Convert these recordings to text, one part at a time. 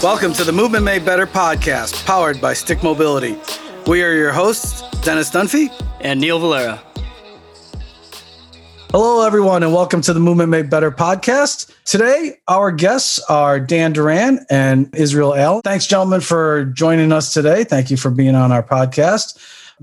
Welcome to the Movement Made Better podcast, powered by Stick Mobility. We are your hosts, Dennis Dunphy and Neil Valera. Hello, everyone, and welcome to the Movement Made Better podcast. Today, our guests are Dan Duran and Israel L. Thanks, gentlemen, for joining us today. Thank you for being on our podcast.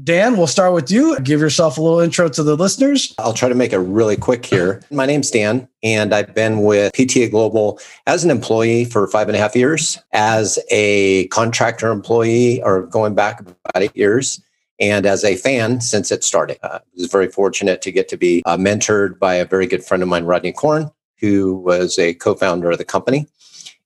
Dan, we'll start with you. Give yourself a little intro to the listeners. I'll try to make it really quick here. My name's Dan, and I've been with PTA Global as an employee for five and a half years, as a contractor employee, or going back about eight years, and as a fan since it started. Uh, I was very fortunate to get to be uh, mentored by a very good friend of mine, Rodney Corn, who was a co founder of the company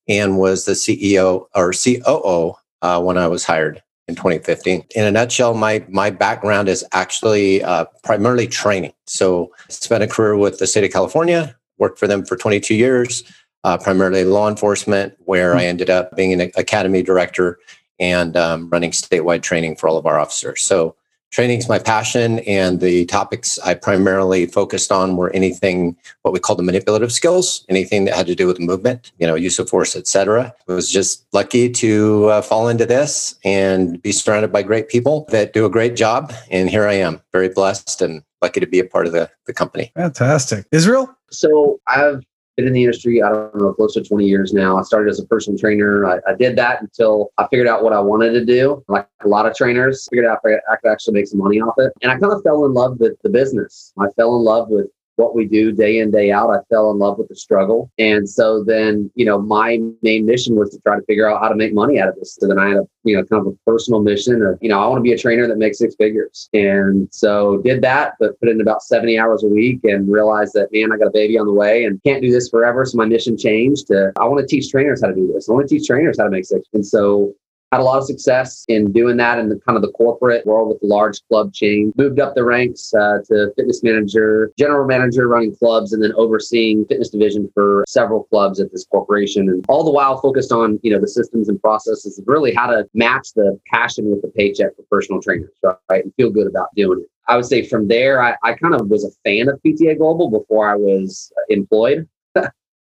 and was the CEO or COO uh, when I was hired in 2015. In a nutshell, my my background is actually uh, primarily training. So, spent a career with the state of California, worked for them for 22 years, uh, primarily law enforcement, where I ended up being an academy director and um, running statewide training for all of our officers. So, Training is my passion, and the topics I primarily focused on were anything what we call the manipulative skills, anything that had to do with movement, you know, use of force, etc. I was just lucky to uh, fall into this and be surrounded by great people that do a great job. And here I am, very blessed and lucky to be a part of the, the company. Fantastic. Israel? So I've been in the industry, I don't know, close to 20 years now. I started as a personal trainer. I, I, did that until I figured out what I wanted to do. Like a lot of trainers, figured out I could actually make some money off it. And I kind of fell in love with the business. I fell in love with what we do day in day out i fell in love with the struggle. And so then you know my main mission was to try to figure out how to make money out of this. So then i had a you know kind of a personal mission of you know i want to be a trainer that makes six figures. And so did that but put in about 70 hours a week and realized that man i got a baby on the way and can't do this forever. So my mission changed to i want to teach trainers how to do this. I want to teach trainers how to make six. And so had a lot of success in doing that in the kind of the corporate world with the large club chain. Moved up the ranks uh, to fitness manager, general manager running clubs, and then overseeing fitness division for several clubs at this corporation. And all the while focused on you know the systems and processes of really how to match the passion with the paycheck for personal trainers, right, and feel good about doing it. I would say from there, I, I kind of was a fan of PTA Global before I was employed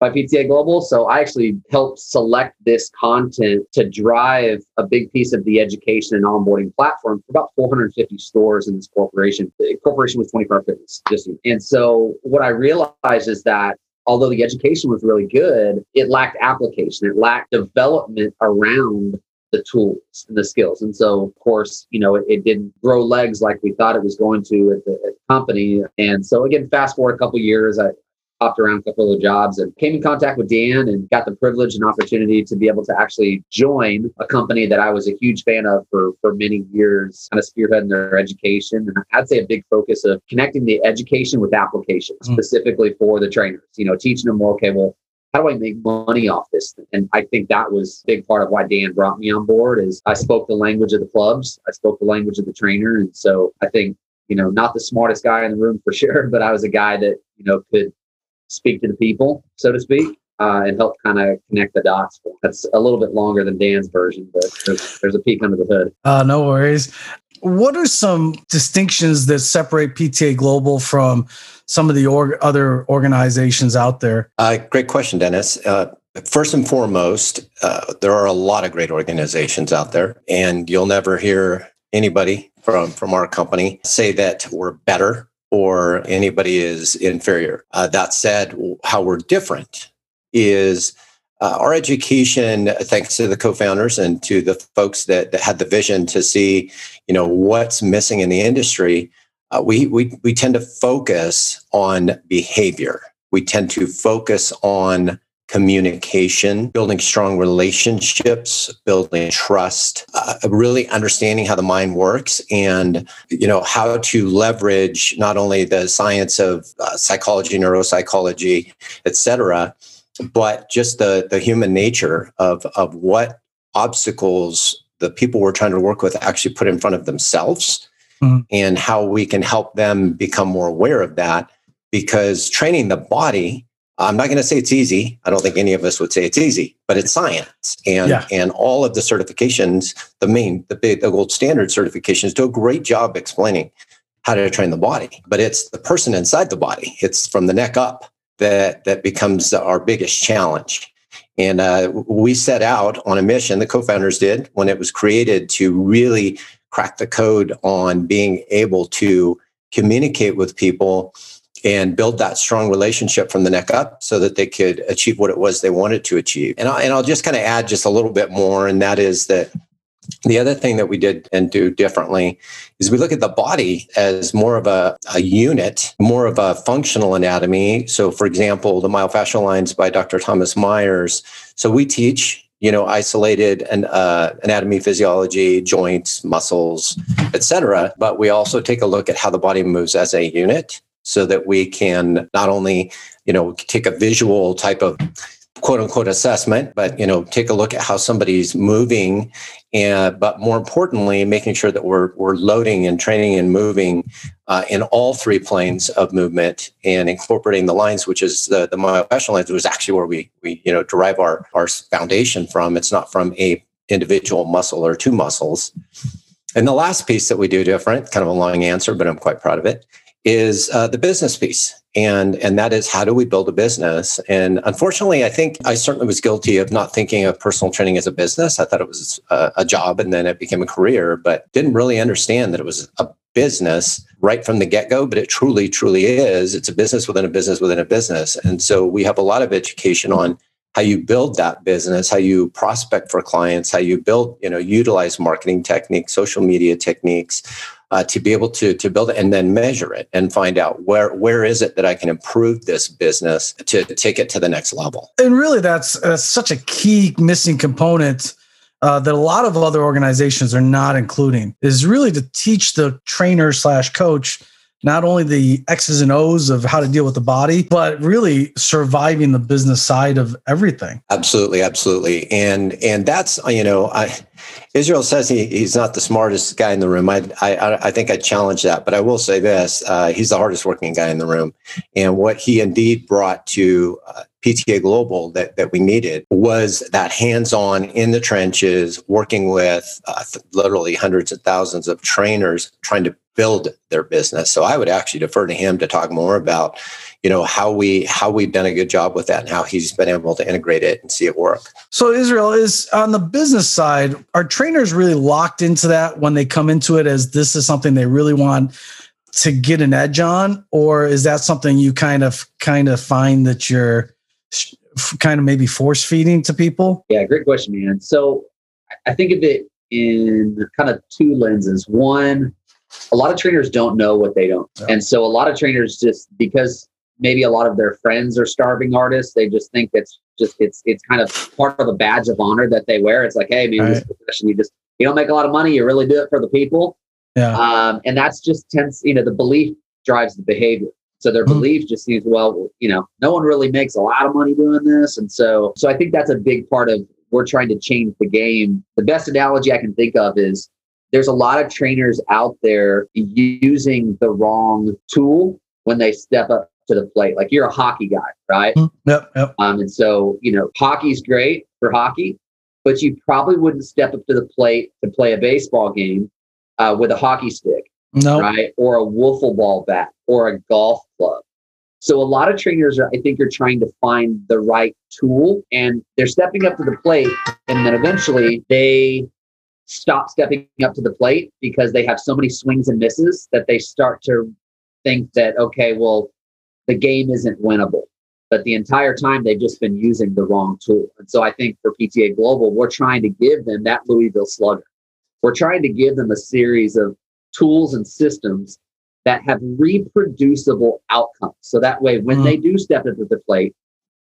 by PTA Global. So I actually helped select this content to drive a big piece of the education and onboarding platform for about 450 stores in this corporation. The corporation was 24 Fitness. And so what I realized is that although the education was really good, it lacked application. It lacked development around the tools and the skills. And so, of course, you know, it, it didn't grow legs like we thought it was going to at the, at the company. And so, again, fast forward a couple years, I, hopped around a couple of jobs and came in contact with Dan and got the privilege and opportunity to be able to actually join a company that I was a huge fan of for, for many years, kind of spearheading their education. And I'd say a big focus of connecting the education with application, mm. specifically for the trainers, you know, teaching them, okay, well, how do I make money off this? And I think that was a big part of why Dan brought me on board is I spoke the language of the clubs. I spoke the language of the trainer. And so I think, you know, not the smartest guy in the room for sure, but I was a guy that, you know, could speak to the people, so to speak, uh, and help kind of connect the dots. That's a little bit longer than Dan's version, but there's, there's a peek under the hood. Uh, no worries. What are some distinctions that separate PTA Global from some of the org- other organizations out there? Uh, great question, Dennis. Uh, first and foremost, uh, there are a lot of great organizations out there, and you'll never hear anybody from from our company say that we're better or anybody is inferior. Uh, that said, how we're different is uh, our education, thanks to the co-founders and to the folks that, that had the vision to see, you know, what's missing in the industry. Uh, we, we we tend to focus on behavior. We tend to focus on communication, building strong relationships, building trust, uh, really understanding how the mind works and you know how to leverage not only the science of uh, psychology, neuropsychology, etc., but just the the human nature of of what obstacles the people we're trying to work with actually put in front of themselves mm-hmm. and how we can help them become more aware of that because training the body I'm not going to say it's easy. I don't think any of us would say it's easy, but it's science, and yeah. and all of the certifications, the main, the big, the gold standard certifications, do a great job explaining how to train the body. But it's the person inside the body. It's from the neck up that that becomes our biggest challenge. And uh, we set out on a mission, the co founders did, when it was created to really crack the code on being able to communicate with people and build that strong relationship from the neck up so that they could achieve what it was they wanted to achieve. And, I, and I'll just kind of add just a little bit more, and that is that the other thing that we did and do differently is we look at the body as more of a, a unit, more of a functional anatomy. So, for example, the myofascial lines by Dr. Thomas Myers. So, we teach, you know, isolated and uh, anatomy, physiology, joints, muscles, etc. But we also take a look at how the body moves as a unit so that we can not only you know take a visual type of quote unquote assessment but you know take a look at how somebody's moving and but more importantly making sure that we're we're loading and training and moving uh, in all three planes of movement and incorporating the lines which is the the myofascial lines was actually where we we you know derive our our foundation from. It's not from a individual muscle or two muscles. And the last piece that we do different kind of a long answer but i'm quite proud of it is uh, the business piece. And and that is how do we build a business? And unfortunately i think i certainly was guilty of not thinking of personal training as a business. I thought it was a, a job and then it became a career but didn't really understand that it was a business right from the get-go but it truly truly is. It's a business within a business within a business. And so we have a lot of education on how you build that business how you prospect for clients how you build you know utilize marketing techniques social media techniques uh, to be able to to build it and then measure it and find out where where is it that I can improve this business to take it to the next level. And really, that's, that's such a key missing component. Uh, that a lot of other organizations are not including is really to teach the trainer slash coach not only the X's and O's of how to deal with the body, but really surviving the business side of everything. Absolutely, absolutely, and and that's you know, I Israel says he, he's not the smartest guy in the room. I I I think I challenge that, but I will say this: uh, he's the hardest working guy in the room, and what he indeed brought to uh, PTA Global that, that we needed was that hands on in the trenches, working with uh, literally hundreds of thousands of trainers trying to build their business. So I would actually defer to him to talk more about, you know, how we how we've done a good job with that and how he's been able to integrate it and see it work. So Israel is on the business side, are trainers really locked into that when they come into it as this is something they really want to get an edge on or is that something you kind of kind of find that you're kind of maybe force feeding to people? Yeah, great question, man. So I think of it in kind of two lenses. One, a lot of trainers don't know what they don't. Yeah. And so a lot of trainers just because maybe a lot of their friends are starving artists, they just think it's just it's it's kind of part of a badge of honor that they wear. It's like, hey, man, right. this profession, you just you don't make a lot of money, you really do it for the people. Yeah. Um, and that's just tense, you know, the belief drives the behavior. So their mm-hmm. belief just seems, well, you know, no one really makes a lot of money doing this. And so, so I think that's a big part of we're trying to change the game. The best analogy I can think of is there's a lot of trainers out there using the wrong tool when they step up to the plate. Like you're a hockey guy, right? Mm-hmm. Yep, yep. Um, and so, you know, hockey's great for hockey, but you probably wouldn't step up to the plate to play a baseball game uh, with a hockey stick no. right? Or a wiffle ball bat or a golf club. So a lot of trainers are, I think, are trying to find the right tool and they're stepping up to the plate and then eventually they stop stepping up to the plate because they have so many swings and misses that they start to think that, okay, well, the game isn't winnable. But the entire time they've just been using the wrong tool. And so I think for PTA Global, we're trying to give them that Louisville slugger. We're trying to give them a series of tools and systems that have reproducible outcomes. So that way, when mm. they do step into the plate,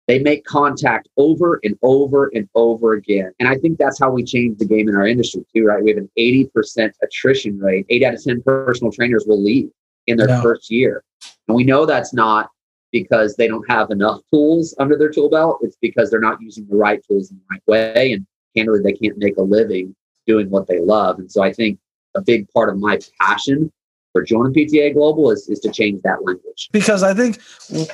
they make contact over and over and over again. And I think that's how we change the game in our industry too, right? We have an 80% attrition rate. Eight out of 10 personal trainers will leave in their first year. And we know that's not because they don't have enough tools under their tool belt. It's because they're not using the right tools in the right way. And candidly, they can't make a living doing what they love. And so I think a big part of my passion for joining PTA Global is, is to change that language. Because I think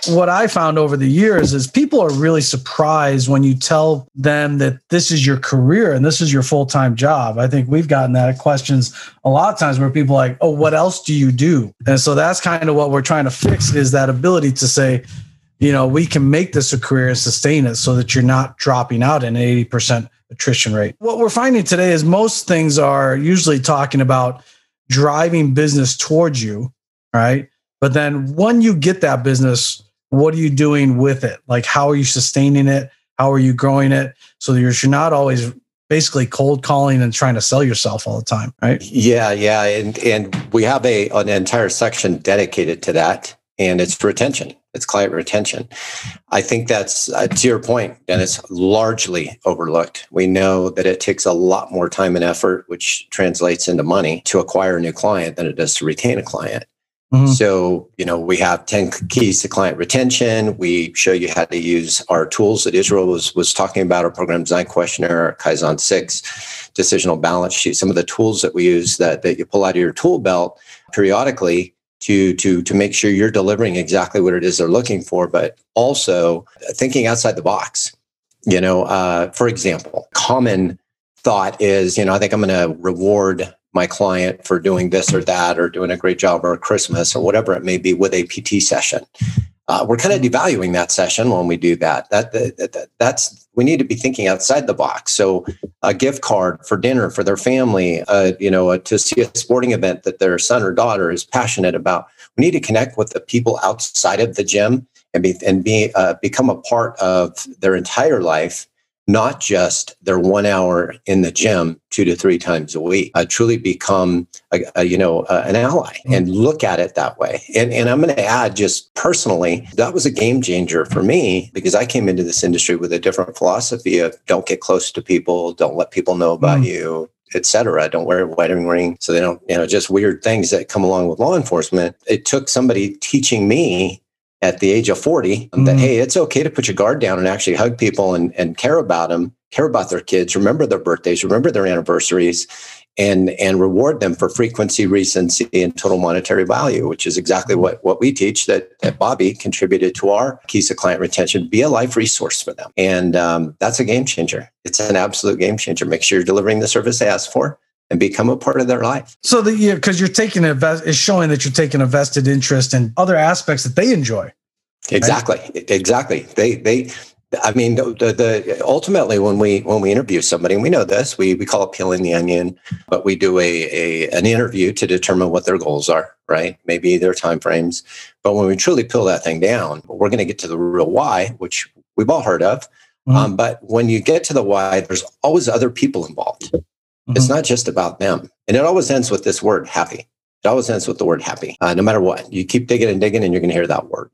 what I found over the years is people are really surprised when you tell them that this is your career and this is your full time job. I think we've gotten that questions a lot of times where people like, oh, what else do you do? And so that's kind of what we're trying to fix is that ability to say, you know, we can make this a career and sustain it so that you're not dropping out an 80% attrition rate. What we're finding today is most things are usually talking about driving business towards you, right? But then when you get that business, what are you doing with it? Like, how are you sustaining it? How are you growing it? So you're, not always basically cold calling and trying to sell yourself all the time, right? Yeah, yeah, and and we have a an entire section dedicated to that, and it's retention. It's client retention. I think that's uh, to your point, Dennis. Largely overlooked. We know that it takes a lot more time and effort, which translates into money, to acquire a new client than it does to retain a client. Mm-hmm. So, you know, we have 10 keys to client retention. We show you how to use our tools that Israel was, was talking about, our program design questionnaire, our Kaizen 6, decisional balance sheet, some of the tools that we use that, that you pull out of your tool belt periodically to, to, to make sure you're delivering exactly what it is they're looking for, but also thinking outside the box. You know, uh, for example, common thought is, you know, I think I'm going to reward my client for doing this or that or doing a great job or Christmas or whatever it may be with a PT session. Uh, we're kind of devaluing that session when we do that. That, that, that. That's we need to be thinking outside the box. So a gift card for dinner for their family, uh, you know, uh, to see a sporting event that their son or daughter is passionate about. We need to connect with the people outside of the gym and be and be uh, become a part of their entire life not just their one hour in the gym two to three times a week uh, truly become a, a you know uh, an ally mm-hmm. and look at it that way and, and i'm going to add just personally that was a game changer for me because i came into this industry with a different philosophy of don't get close to people don't let people know about mm. you etc. Don't wear a wedding ring. So they don't, you know, just weird things that come along with law enforcement. It took somebody teaching me at the age of 40 mm. that hey it's okay to put your guard down and actually hug people and, and care about them care about their kids remember their birthdays remember their anniversaries and and reward them for frequency recency and total monetary value which is exactly mm. what what we teach that, that bobby contributed to our keys to client retention be a life resource for them and um, that's a game changer it's an absolute game changer make sure you're delivering the service they ask for and become a part of their life. So that you because you're taking a vest is showing that you're taking a vested interest in other aspects that they enjoy. Exactly. Right? Exactly. They they I mean, the, the, the, ultimately when we when we interview somebody, and we know this, we we call it peeling the onion, but we do a, a an interview to determine what their goals are, right? Maybe their timeframes. But when we truly peel that thing down, we're going to get to the real why, which we've all heard of. Mm-hmm. Um, but when you get to the why, there's always other people involved. Mm-hmm. It's not just about them. And it always ends with this word happy. It always ends with the word happy, uh, no matter what. You keep digging and digging, and you're going to hear that word.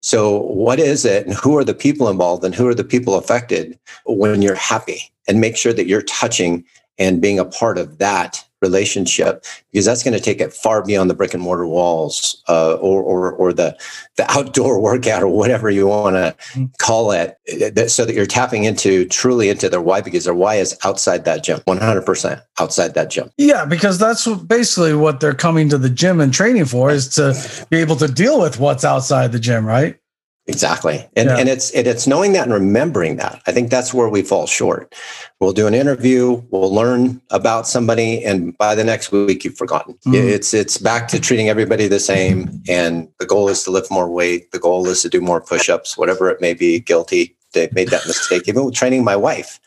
So, what is it, and who are the people involved, and who are the people affected when you're happy? And make sure that you're touching and being a part of that relationship because that's going to take it far beyond the brick and mortar walls uh, or, or, or the the outdoor workout or whatever you want to mm-hmm. call it so that you're tapping into truly into their why because their why is outside that gym 100% outside that gym yeah because that's basically what they're coming to the gym and training for is to be able to deal with what's outside the gym right Exactly. And, yeah. and it's and it's knowing that and remembering that. I think that's where we fall short. We'll do an interview, we'll learn about somebody, and by the next week you've forgotten. Mm-hmm. It's it's back to treating everybody the same. And the goal is to lift more weight. The goal is to do more push-ups, whatever it may be. Guilty. They made that mistake. Even with training my wife.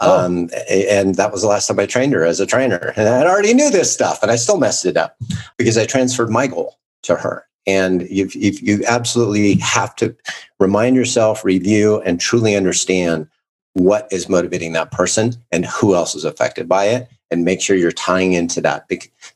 Oh. Um, and that was the last time I trained her as a trainer. And I already knew this stuff, and I still messed it up because I transferred my goal to her. And you you absolutely have to remind yourself, review, and truly understand what is motivating that person and who else is affected by it and make sure you're tying into that.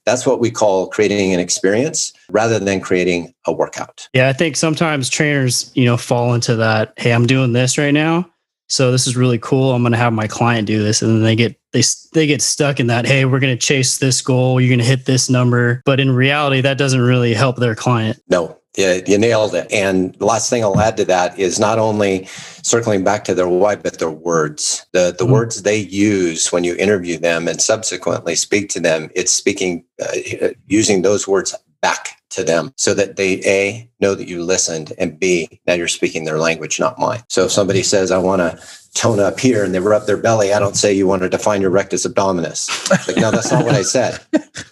That's what we call creating an experience rather than creating a workout. Yeah i think sometimes trainers you know fall into that hey i'm doing this right now so this is really cool i'm going to have my client do this and then they get they they get stuck in that hey we're going to chase this goal you're going to hit this number but in reality that doesn't really help their client no yeah, you nailed it. And the last thing I'll add to that is not only circling back to their why, but their words. The the mm-hmm. words they use when you interview them and subsequently speak to them. It's speaking uh, using those words back to them so that they a know that you listened and b now you're speaking their language not mine. So if somebody says i want to tone up here and they rub their belly i don't say you want to define your rectus abdominis. Like no that's not what i said.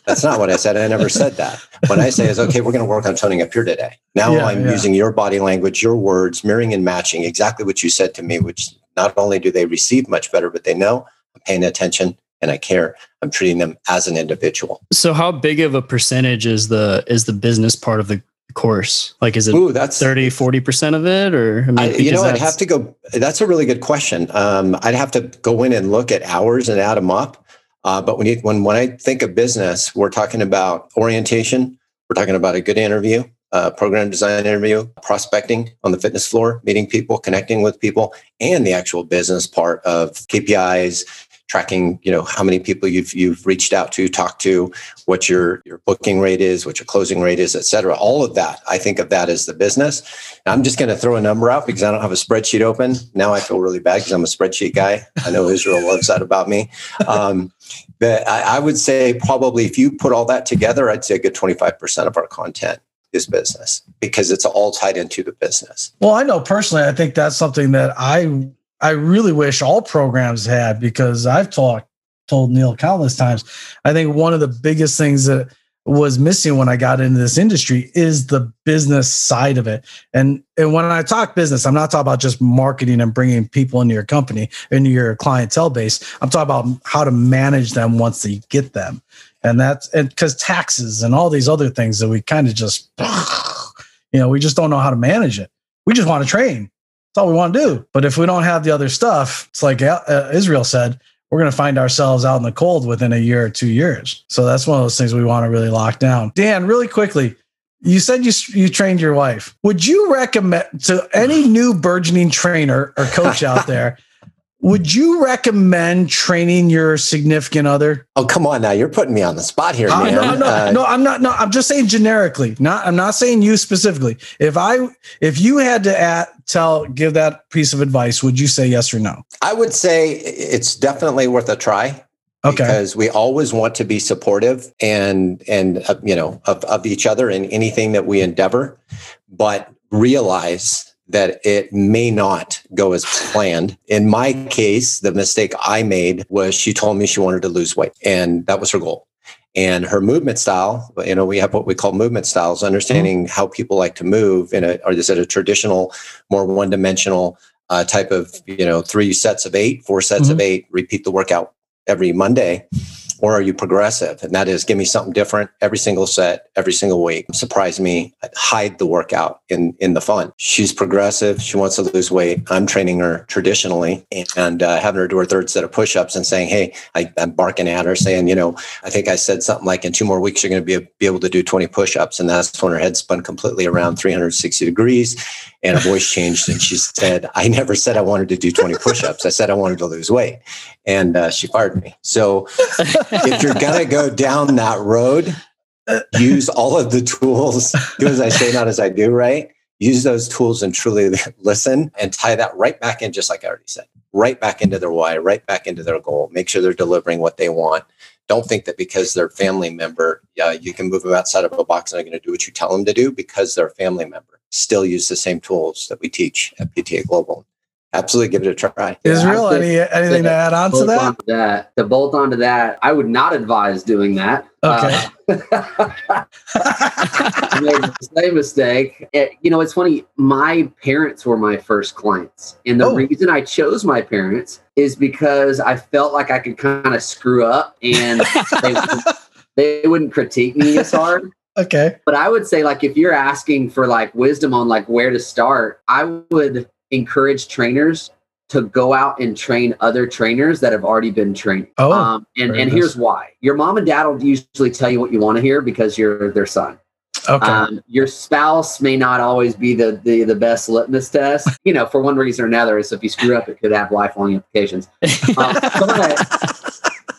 That's not what i said i never said that. What i say is okay we're going to work on toning up here today. Now Yeah, i'm yeah. using your body language your words mirroring and matching exactly what you said to me which not only do they receive much better but they know i'm paying attention and i care i'm treating them as an individual So how big of a percentage is the is the business part of the course? Like is it Ooh, that's 30, 40% of it or I mean, I, you know, I'd have to go. That's a really good question. Um, I'd have to go in and look at hours and add them up. Uh, but when you when when I think of business, we're talking about orientation. We're talking about a good interview, uh, program design interview, prospecting on the fitness floor, meeting people, connecting with people, and the actual business part of KPIs, tracking. You know how many people you've you've reached out to, talked to, what your your booking rate is, what your closing rate is, et cetera. All of that, I think of that as the business. I'm just going to throw a number out because I don't have a spreadsheet open. Now I feel really bad because I'm a spreadsheet guy. I know Israel loves that about me. Um, but I, I would say probably if you put all that together, I'd say a good 25% of our content is business because it's all tied into the business. Well, I know personally, I think that's something that I I really wish all programs had because I've talked told Neil countless times. I think one of the biggest things that was missing when I got into this industry is the business side of it. And and when I talk business, I'm not talking about just marketing and bringing people into your company, into your clientele base. I'm talking about how to manage them once they get them. And that's and because taxes and all these other things that we kind of just you know, we just don't know how to manage it. We just want to train. All we want to do. But if we don't have the other stuff, it's like uh, Israel said, we're going to find ourselves out in the cold within a year or two years. So that's one of those things we want to really lock down. Dan, really quickly, you said you you trained your wife. Would you recommend to any new burgeoning trainer or coach out there? Would you recommend training your significant other? Oh, come on now. You're putting me on the spot here, Uh, man. no, no, Uh, no. I'm not. No, I'm just saying generically. Not. I'm not saying you specifically. If I, if you had to at, tell, give that piece of advice, would you say yes or no? I would say it's definitely worth a try. Okay. because we always want to be supportive and and uh, you know of, of each other in anything that we endeavor but realize that it may not go as planned. In my case the mistake i made was she told me she wanted to lose weight and that was her goal. And her movement style you know we have what we call movement styles understanding how people like to move in a or is it a traditional more one-dimensional uh, type of you know three sets of eight four sets of eight repeat the workout every Monday? Or are you progressive? And that is give me something different every single set, every single week. Surprise me, hide the workout in, in the fun. She's progressive. She wants to lose weight. I'm training her traditionally and uh, having her do her third set of push ups and saying, Hey, I, I'm barking at her saying, you know, I think I said something like in two more weeks, you're going to be, be able to do 20 push ups. And that's when her head spun completely around 360 degrees and her voice changed. And she said, I never said I wanted to do 20 push ups. I said I wanted to lose weight. And uh, she fired me. So if you're going to go down that road, use all of the tools, do as I say, not as I do, right? Use those tools and truly listen and tie that right back in, just like I already said, right back into their why, right back into their goal. Make sure they're delivering what they want. Don't think that because they're family member, uh, you can move them outside of a box and they're going to do what you tell them to do because they're a family member. Still use the same tools that we teach at PTA Global. Absolutely give it a try. Israel, I any anything to add on to bolt that? onto that. To bolt onto that, I would not advise doing that. Okay. Uh, I made the same mistake. It- you know, it's funny. My parents were my first clients, and the Oh. reason I chose my parents is because I felt like I could kind of screw up, and they, they wouldn't critique me as hard. Okay. But I would say, like, if you're asking for like wisdom on like where to start, I would encourage trainers to go out and train other trainers that have already been trained. Oh, um, and and nice. here's why: your mom and dad will usually tell you what you want to hear because you're their son. Okay. Um, your spouse may not always be the, the the best litmus test, you know, for one reason or another. Is if you screw up, it could have lifelong implications. Um, but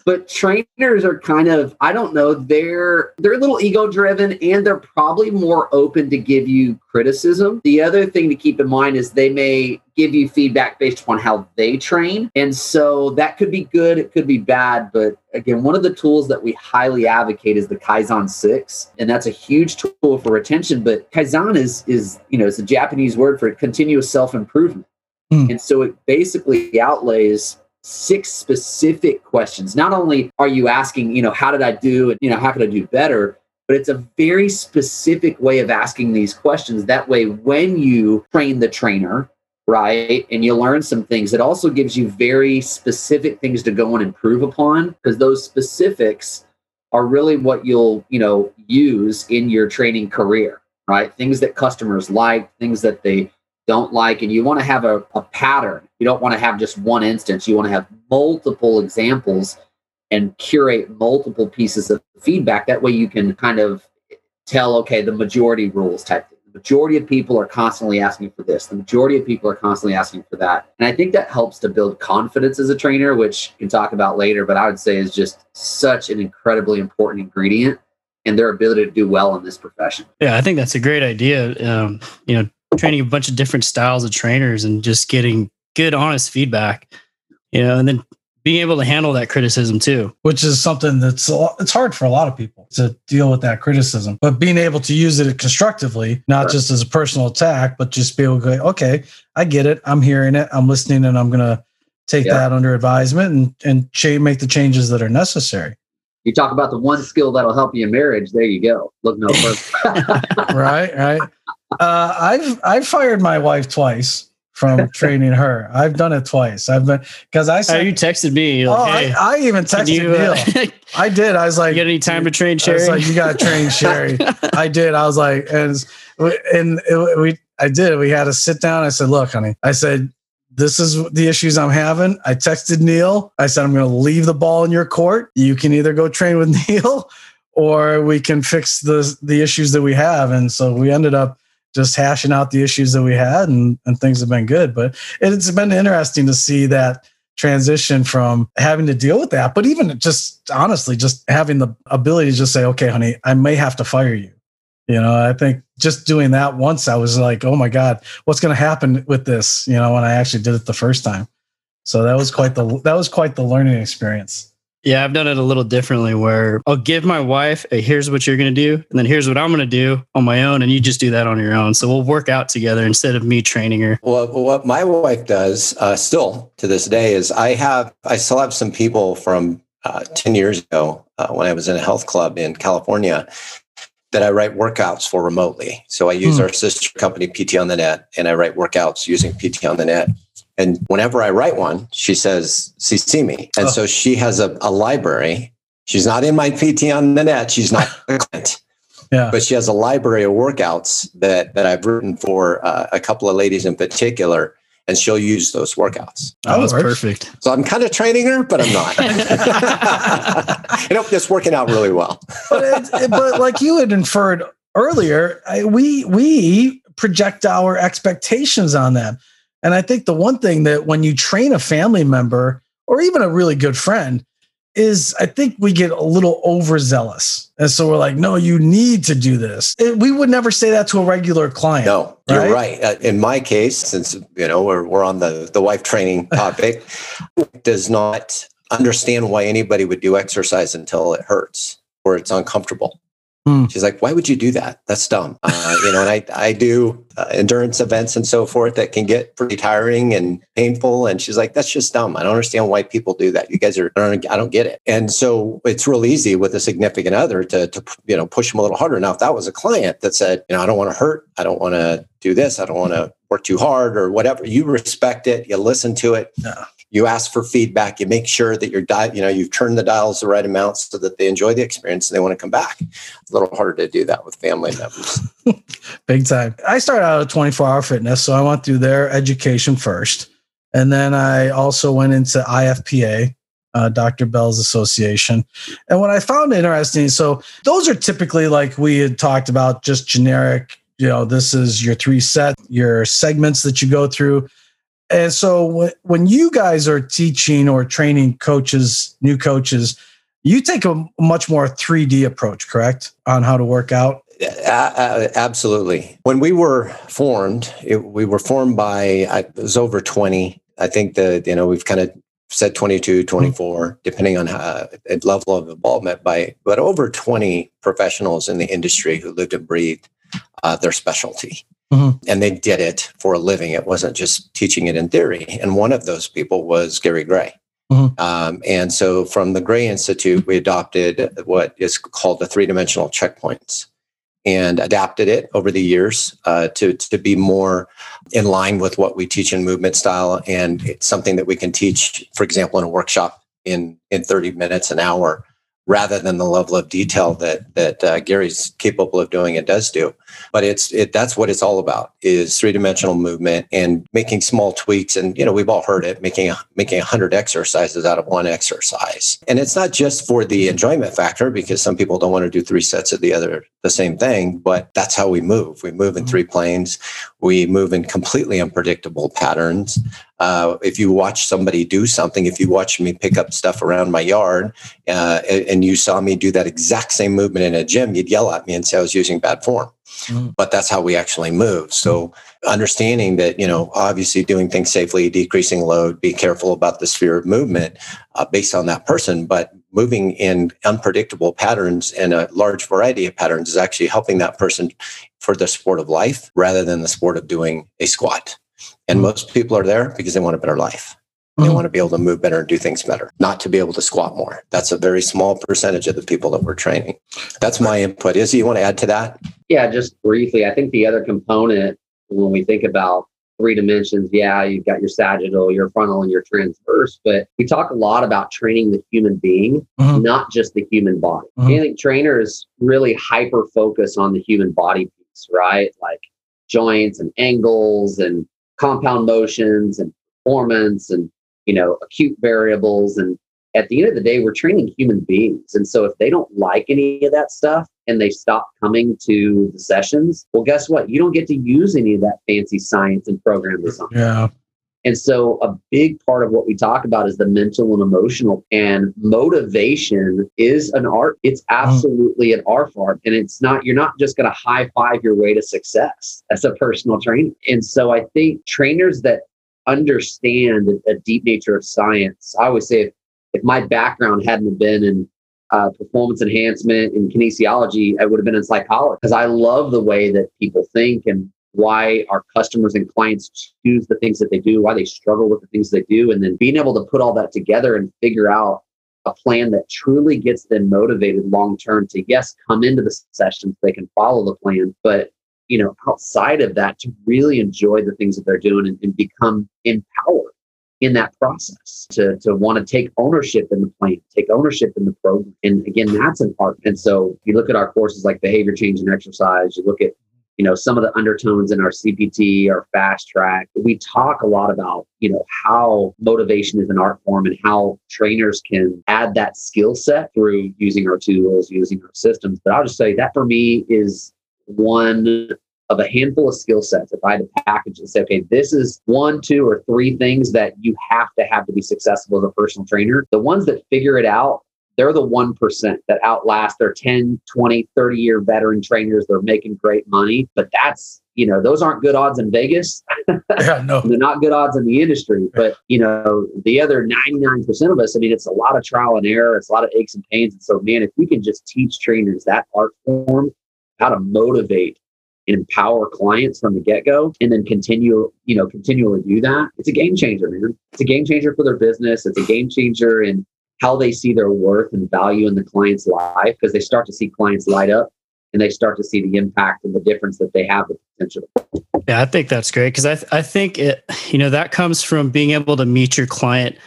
but trainers are kind of I don't know they're they're a little ego driven and they're probably more open to give you criticism. The other thing to keep in mind is they may give you feedback based upon how they train. And so that could be good, it could be bad. But again, one of the tools that we highly advocate is the Kaizen 6. And that's a huge tool for retention. But Kaizen is is, you know, it's a Japanese word for continuous self-improvement. Hmm. And so it basically outlays six specific questions. Not only are you asking, you know, how did I do and you know, how could I do better? But it's a very specific way of asking these questions. That way, when you train the trainer, right, and you learn some things, it also gives you very specific things to go and improve upon because those specifics are really what you'll, you know, use in your training career, right? Things that customers like, things that they don't like, and you want to have a, a pattern. You don't want to have just one instance. You want to have multiple examples and curate multiple pieces of feedback. That way you can kind of tell, okay, the majority rules type thing. The majority of people are constantly asking for this. The majority of people are constantly asking for that. And I think that helps to build confidence as a trainer, which we can talk about later, but I would say is just such an incredibly important ingredient in their ability to do well in this profession. Yeah, I think that's a great idea. Um, you know, training a bunch of different styles of trainers and just getting good, honest feedback. You know, and then being able to handle that criticism too, which is something that's lot, it's hard for a lot of people to deal with that criticism. But being able to use it constructively, not sure. just as a personal attack, but just be able to go, okay, I get it, I'm hearing it, I'm listening, and I'm gonna take yeah. that under advisement and and cha- make the changes that are necessary. You talk about the one skill that'll help you in marriage. There you go. Look no further. right, right. Uh, I've I've fired my wife twice from training her. I've done it twice. I've been because I said oh, you texted me. Like, oh, hey, I, I, even texted you, Neil. Uh, I did. I was like, you got any time to train Sherry? I was like, you got to train Sherry. I did. I was like, and and it, we, I did. We had to sit down. I said, look, honey. I said, this is the issues I'm having. I texted Neil. I said, I'm going to leave the ball in your court. You can either go train with Neil, or we can fix the the issues that we have. And so we ended up just hashing out the issues that we had and, and things have been good. But it's been interesting to see that transition from having to deal with that, but even just honestly, just having the ability to just say, okay, honey, I may have to fire you. You know, I think just doing that once, I was like, oh my God, what's going to happen with this? You know, when I actually did it the first time. So that was quite the that was quite the learning experience. Yeah, I've done it a little differently where I'll give my wife a here's what you're going to do, and then here's what I'm going to do on my own, and you just do that on your own. So we'll work out together instead of me training her. Well, what my wife does uh, still to this day is I have, I still have some people from uh, 10 years ago uh, when I was in a health club in California that I write workouts for remotely. So I use hmm. our sister company, PT on the Net, and I write workouts using PT on the Net. And whenever I write one, she says, CC me. And oh. so she has a, a, library. She's not in my PT on the net. She's not a client. Yeah. But she has a library of workouts that, that I've written for uh, a couple of ladies in particular, and she'll use those workouts. Oh, that was perfect. So I'm kind of training her, but I'm not. you know, it's working out really well. but, it, but like you had inferred earlier, I, we we project our expectations on them. And I think the one thing that when you train a family member or even a really good friend is I think we get a little overzealous. And so we're like, no, you need to do this. It, we would never say that to a regular client. No, you're right. Uh, in my case, since, you know, we're, we're on the, the wife training topic, does not understand why anybody would do exercise until it hurts or it's uncomfortable. Hmm. She's like, why would you do that? That's dumb. Uh, you know, and I, I do uh, endurance events and so forth that can get pretty tiring and painful. And she's like, that's just dumb. I don't understand why people do that. You guys are, I don't, I don't get it. And so it's real easy with a significant other to, to, you know, push them a little harder. Now, if that was a client that said, you know, I don't want to hurt, I don't want to do this, I don't want to work too hard or whatever, you respect it, you listen to it. You ask for feedback you make sure that your diet you know you've turned the dials the right amount so that they enjoy the experience and they want to come back a little harder to do that with family members big time i started out at 24 hour fitness so i went through their education first and then i also went into ifpa uh, Dr. Bell's Association. And what I found interesting, so those are typically like we had talked about, just generic, you know, this is your three set, your segments that you go through And so when you guys are teaching or training coaches, new coaches, you take a much more 3D approach, correct, on how to work out? Uh, absolutely. When we were formed, it, we were formed by, it was over 20. I think that, you know, we've kind of said 22, 24, mm-hmm. depending on how, level of involvement by, but over 20 professionals in the industry who lived and breathed uh, their specialty. Mm-hmm. And they did it for a living. It wasn't just teaching it in theory. And one of those people was Gary Gray. Mm-hmm. Um, and so from the Gray Institute, we adopted what is called the three dimensional checkpoints and adapted it over the years uh, to, to be more in line with what we teach in movement style. And it's something that we can teach, for example, in a workshop in, in 30 minutes, an hour, rather than the level of detail that that uh, Gary's capable of doing and does do. But it's it that's what it's all about is three dimensional movement and making small tweaks. And you know we've all heard it making a, making hundred exercises out of one exercise. And it's not just for the enjoyment factor because some people don't want to do three sets of the other the same thing. But that's how we move. We move in mm-hmm. three planes. We move in completely unpredictable patterns. Uh, if you watch somebody do something, if you watch me pick up stuff around my yard uh, and you saw me do that exact same movement in a gym, you'd yell at me and say I was using bad form. Mm. But that's how we actually move. So understanding that, you know, obviously doing things safely, decreasing load, be careful about the sphere of movement uh, based on that person, but moving in unpredictable patterns and a large variety of patterns is actually helping that person for the sport of life rather than the sport of doing a squat. And mm-hmm. most people are there because they want a better life. They mm-hmm. want to be able to move better and do things better, not to be able to squat more. That's a very small percentage of the people that we're training. That's my input. Izzy, you want to add to that? Yeah, just briefly. I think the other component when we think about three dimensions, yeah, you've got your sagittal, your frontal, and your transverse, but we talk a lot about training the human being, mm-hmm. not just the human body. Mm-hmm. I think trainers really hyper focus on the human body piece, right? Like joints and angles and compound motions and performance and you know acute variables and at the end of the day we're training human beings and so if they don't like any of that stuff and they stop coming to the sessions well guess what you don't get to use any of that fancy science and program design yeah and so a big part of what we talk about is the mental and emotional and motivation is an art. It's absolutely an art form. And it's not, you're not just going to high five your way to success as a personal trainer. And so I think trainers that understand a deep nature of science, I always say if, if my background hadn't been in uh, performance enhancement and kinesiology, I would have been in psychology because I love the way that people think and why our customers and clients choose the things that they do, why they struggle with the things they do, and then being able to put all that together and figure out a plan that truly gets them motivated long term to yes, come into the sessions, they can follow the plan, but you know, outside of that, to really enjoy the things that they're doing and, and become empowered in that process to, to want to take ownership in the plan, take ownership in the program. And again, that's an art. And so you look at our courses like behavior change and exercise, you look at you know some of the undertones in our cpt our fast track we talk a lot about you know how motivation is an art form and how trainers can add that skill set through using our tools using our systems but i'll just say that for me is one of a handful of skill sets if i had to package and say okay this is one two or three things that you have to have to be successful as a personal trainer the ones that figure it out they're the 1% that outlast their 10, 20, 30 year veteran trainers. They're making great money. But that's, you know, those aren't good odds in Vegas. Yeah, no. They're not good odds in the industry. But, you know, the other 99% of us, I mean, it's a lot of trial and error. It's a lot of aches and pains. And so, man, if we can just teach trainers that art form, how to motivate and empower clients from the get-go and then continue you know continually do that. It's a game changer man. It's a game changer for their business. It's a game changer in how they see their worth and value in the client's life because they start to see clients light up and they start to see the impact and the difference that they have the potential. Yeah, I think that's great because I th- I think it you know that comes from being able to meet your client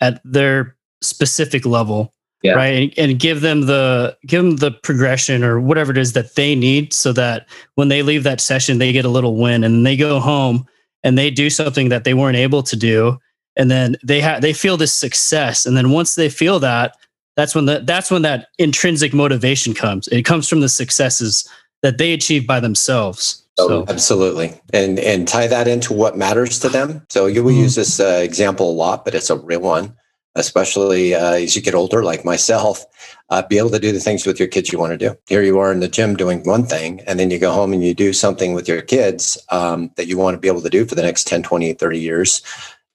at their specific level, yeah. right, and, and give them the give them the progression or whatever it is that they need, so that when they leave that session, they get a little win and they go home and they do something that they weren't able to do. And then they have they feel this success. And then once they feel that that's when the that's when that intrinsic motivation comes. It comes from the successes that they achieve by themselves. So Absolutely, and and tie that into what matters to them. So you will Mhm. use this uh, example a lot, but it's a real one, especially uh, as you get older, like myself. Uh, be able to do the things with your kids you want to do. Here you are in the gym doing one thing, and then you go home and you do something with your kids um, that you want to be able to do for the next 10, 20, 30 years.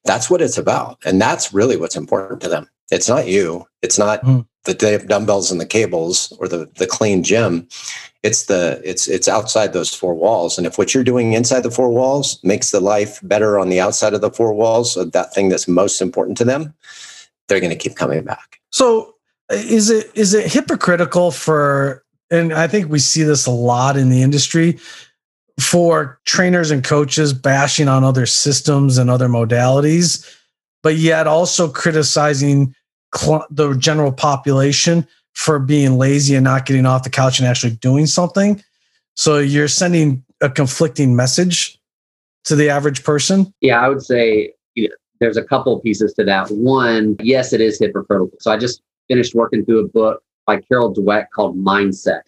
That's what it's about. And that's really what's important to them. It's not you. It's not Mhm. the d- dumbbells and the cables or the, the clean gym it's the it's it's outside those four walls and if what you're doing inside the four walls makes the life better on the outside of the four walls of that thing that's most important to them they're going to keep coming back So uh, is it is it hypocritical for and I think we see this a lot in the industry for trainers and coaches bashing on other systems and other modalities, but yet also criticizing cl- the general population for being lazy and not getting off the couch and actually doing something. So you're sending a conflicting message to the average person. Yeah, I would say you know, there's a couple pieces to that. One, yes, it is hypocritical. So I just finished working through a book by Carol Dweck called Mindset.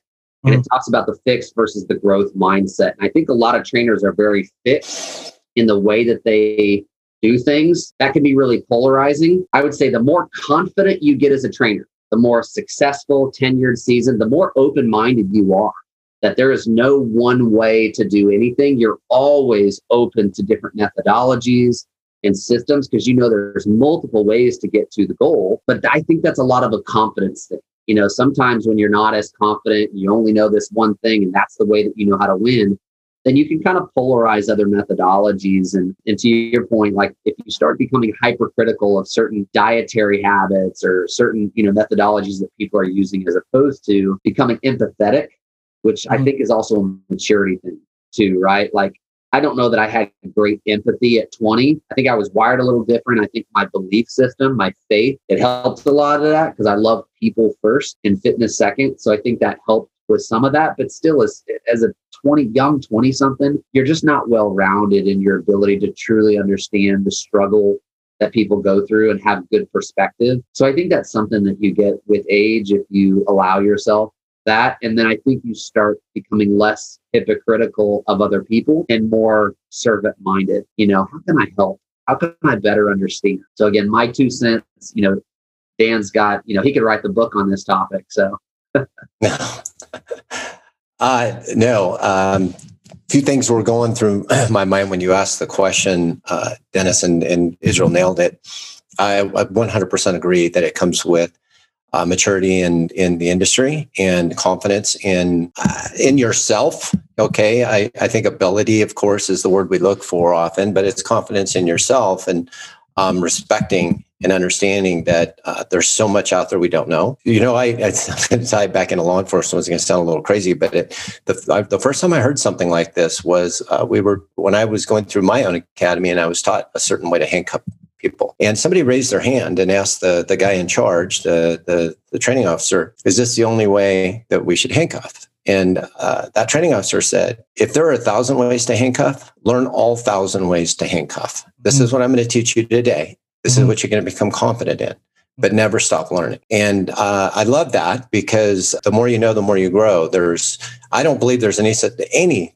And it hmm. talks about the fixed versus the growth mindset. And I think a lot of trainers are very fixed in the way that they do things. That can be really polarizing. I would say the more confident you get as a trainer, the more successful, tenured season, the more open minded you are. That there is no one way to do anything. You're always open to different methodologies and systems because you know there's multiple ways to get to the goal. But I think that's a lot of a confidence thing. You know, sometimes when you're not as confident, you only know this one thing and that's the way that you know how to win, then you can kind of polarize other methodologies. And, and to your point, like if you start becoming hypercritical of certain dietary habits or certain, you know, methodologies that people are using as opposed to becoming empathetic, which I Mhm. think is also a maturity thing too, right? Like I don't know that I had great empathy at 20. I think I was wired a little different. I think my belief system, my faith, it helped a lot of that because I love people first and fitness second. So I think that helped with some of that. But still, as as a 20 young 20 something, you're just not well rounded in your ability to truly understand the struggle that people go through and have good perspective. So I think that's something that you get with age if you allow yourself that. And then I think you start becoming less hypocritical of other people and more servant minded. You know, how can I help? How can I better understand? So again, my two cents, you know, Dan's got, you know, he could write the book on this topic. So no uh, no um, few things were going through my mind when you asked the question uh, dennis and, and israel nailed it I, I 100% agree that it comes with uh, maturity in in the industry and confidence in uh, in yourself. Okay, I, I think ability, of course, is the word we look for often, but it's confidence in yourself and um, respecting and understanding that uh, there's so much out there we don't know. You know, I, I tie back into law enforcement. It's going to sound a little crazy, but it, the I, the first time I heard something like this was uh, we were when I was going through my own academy, and I was taught a certain way to handcuff people. And somebody raised their hand and asked the, the guy in charge, the, the, the training officer, is this the only way that we should handcuff? And uh, that training officer said, if there are a thousand ways to handcuff, learn all thousand ways to handcuff. This mm-hmm. is what I'm going to teach you today. This mm-hmm. is what you're going to become confident in, but never stop learning. And uh, I love that because the more you know, the more you grow. There's, I don't believe there's any any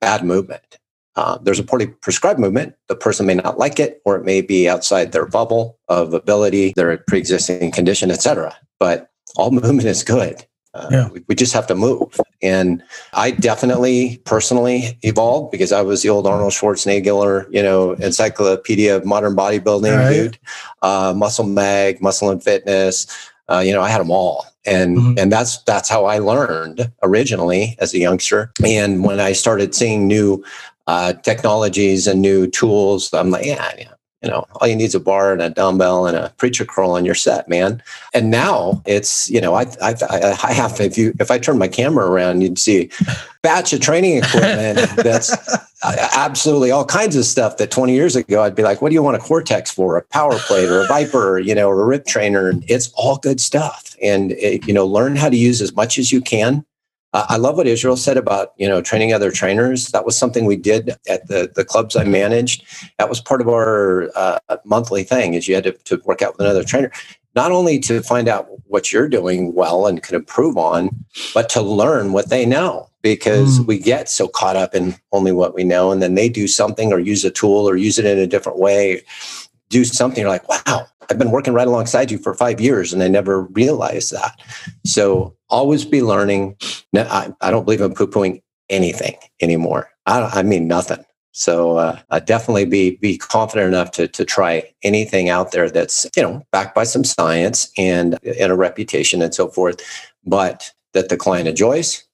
bad movement. Uh, there's a poorly prescribed movement. The person may not like it, or it may be outside their bubble of ability, their pre-existing condition, etc. But all movement is good. Uh, yeah. we, we, just have to move. And I definitely personally evolved because I was the old Arnold Schwarzenegger, you know, encyclopedia of modern bodybuilding right. dude, uh, muscle mag, muscle and fitness. Uh, you know, I had them all. And, mm-hmm. and that's, that's how I learned originally as a youngster. And when I started seeing new uh, technologies and new tools. I'm like, yeah, yeah, you know, all you need is a bar and a dumbbell and a preacher curl on your set, man. And now it's, you know, I, I, I have if you, if I turn my camera around, you'd see batch of training equipment that's absolutely all kinds of stuff that 20 years ago, I'd be like, what do you want a Core-Tex for? A power plate or a ViPR, you know, or a rip trainer? It's all good stuff. And, it, you know, learn how to use as much as you can uh, I love what Israel said about you know training other trainers. That was something we did at the the clubs I managed. That was part of our uh, monthly thing. Is you had to, to work out with another trainer, not only to find out what you're doing well and can improve on, but to learn what they know. because Mm. we get so caught up in only what we know. And then they do something or use a tool or use it in a different way, do something. You're like, wow, I've been working right alongside you for five years and I never realized that. So always be learning. I, I don't believe in poo pooing anything anymore. I, I mean, nothing. So uh, uh, definitely be be confident enough to to try anything out there that's you know backed by some science and and a reputation and so forth, but that the client enjoys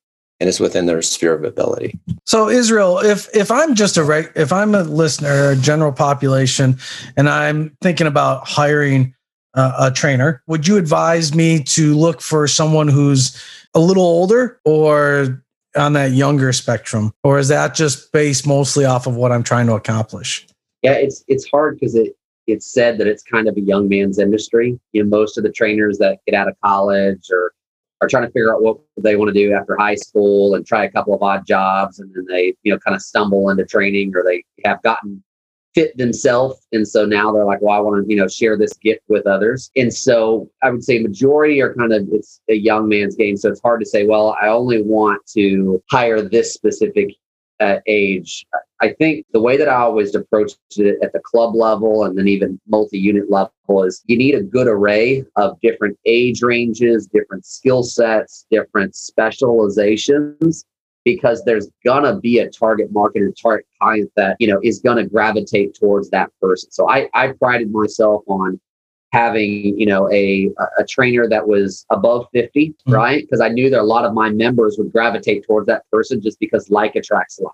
and is within their sphere of ability. So Israel, if if I'm just a reg, if I'm a listener, a general population, and I'm thinking about hiring uh, a trainer, would you advise me to look for someone who's a little older or on that younger spectrum, or is that just based mostly off of what I'm trying to accomplish? Yeah, it's it's hard because it it's said that it's kind of a young man's industry. You know, most of the trainers that get out of college or are trying to figure out what they want to do after high school and try a couple of odd jobs, and then they you know kind of stumble into training or they have gotten fit themselves, and so now they're like, well, I want to you know share this gift with others, and so I would say majority are kind of it's a young man's game, so it's hard to say, well, I only want to hire this specific uh, age. I think the way that I always approached it at the club level and then even multi unit level is you need a good array of different age ranges, different skill sets, different specializations. Because there's gonna be a target market or target client that you know is gonna gravitate towards that person. So I I prided myself on having you know a a trainer that was above 50 Mhm. right because i knew that a lot of my members would gravitate towards that person just because like attracts like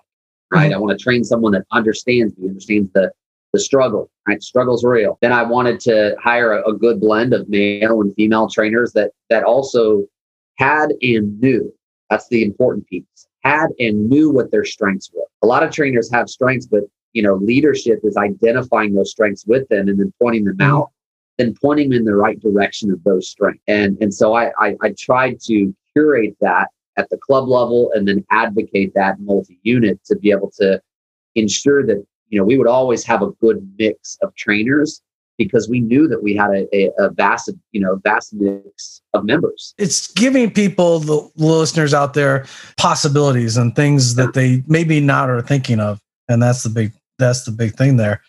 right? I want to train someone that understands me understands the the struggle right? Struggle's real. Then i wanted to hire a, a good blend of male and female trainers that that also had and knew that's the important piece had and knew what their strengths were. A lot of trainers have strengths but you know leadership is identifying those strengths with them and then pointing them Mhm. out then pointing them in the right direction of those strengths. And and so I, I I tried to curate that at the club level and then advocate that multi-unit to be able to ensure that you know we would always have a good mix of trainers because we knew that we had a, a, a vast you know vast mix of members. It's giving people, the listeners out there, possibilities and things that they maybe not are thinking of, and that's the big that's the big thing there.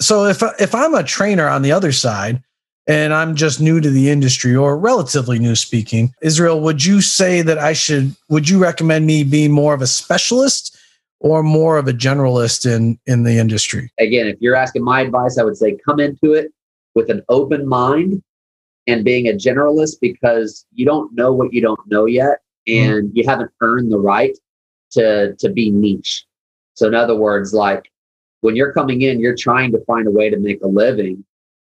So if if I'm a trainer on the other side and I'm just new to the industry or relatively new speaking, Israel, would you say that I should would you recommend me being more of a specialist or more of a generalist in in the industry? Again, if you're asking my advice, I would say come into it with an open mind and being a generalist because you don't know what you don't know yet mm-hmm. and you haven't earned the right to to be niche. So in other words, like when you're coming in, you're trying to find a way to make a living.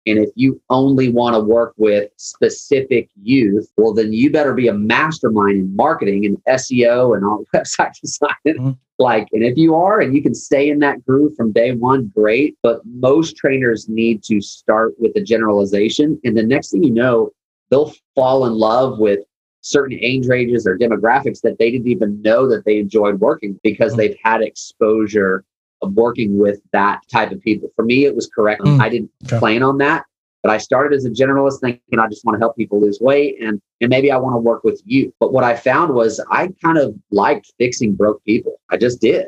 And if you only want to work with specific youth, well, then you better be a mastermind in marketing and SEO and all website design. Mhm. Like, and if you are and you can stay in that groove from day one, great. But most trainers need to start with a generalization. And the next thing you know, they'll fall in love with certain age ranges or demographics that they didn't even know that they enjoyed working because Mhm. they've had exposure of working with that type of people. For me, it was correct. Mm. I didn't Okay. plan on that, but I started as a generalist thinking I just want to help people lose weight and and maybe I want to work with you. But what I found was I kind of liked fixing broke people. I just did.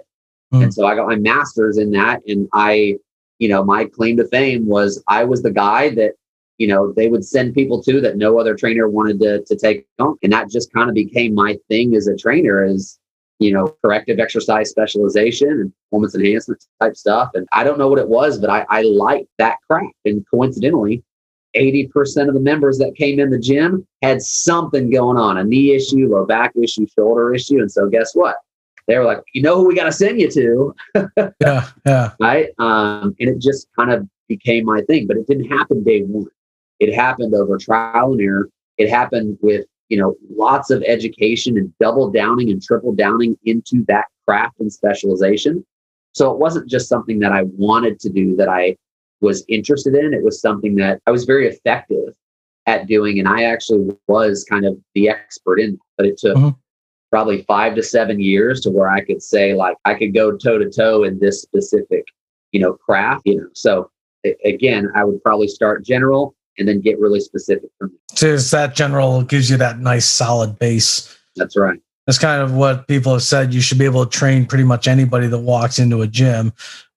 Mm. And so I got my master's in that and I, you know, my claim to fame was I was the guy that you know they would send people to that no other trainer wanted to, to take on and that just kind of became my thing as a trainer is you know corrective exercise specialization and performance enhancement type stuff and i don't know what it was but i, I liked that craft and coincidentally 80% of the members that came in the gym had something going on a knee issue low back issue shoulder issue and so guess what they were like you know who we got to send you to Yeah, yeah. right? Um, and it just kind of became my thing, but it didn't happen day one. It happened over trial and error. It happened with you know lots of education and double downing and triple downing into that craft and specialization. So it wasn't just something that I wanted to do that I was interested in. It was something that I was very effective at doing, and I actually was kind of the expert in. But it took Mhm. probably five to seven years to where I could say like I could go toe to toe in this specific, you know, craft. You know, so again, I would probably start general and then get really specific from there. So it's that general gives you that nice solid base. That's right. That's kind of what people have said. You should be able to train pretty much anybody that walks into a gym.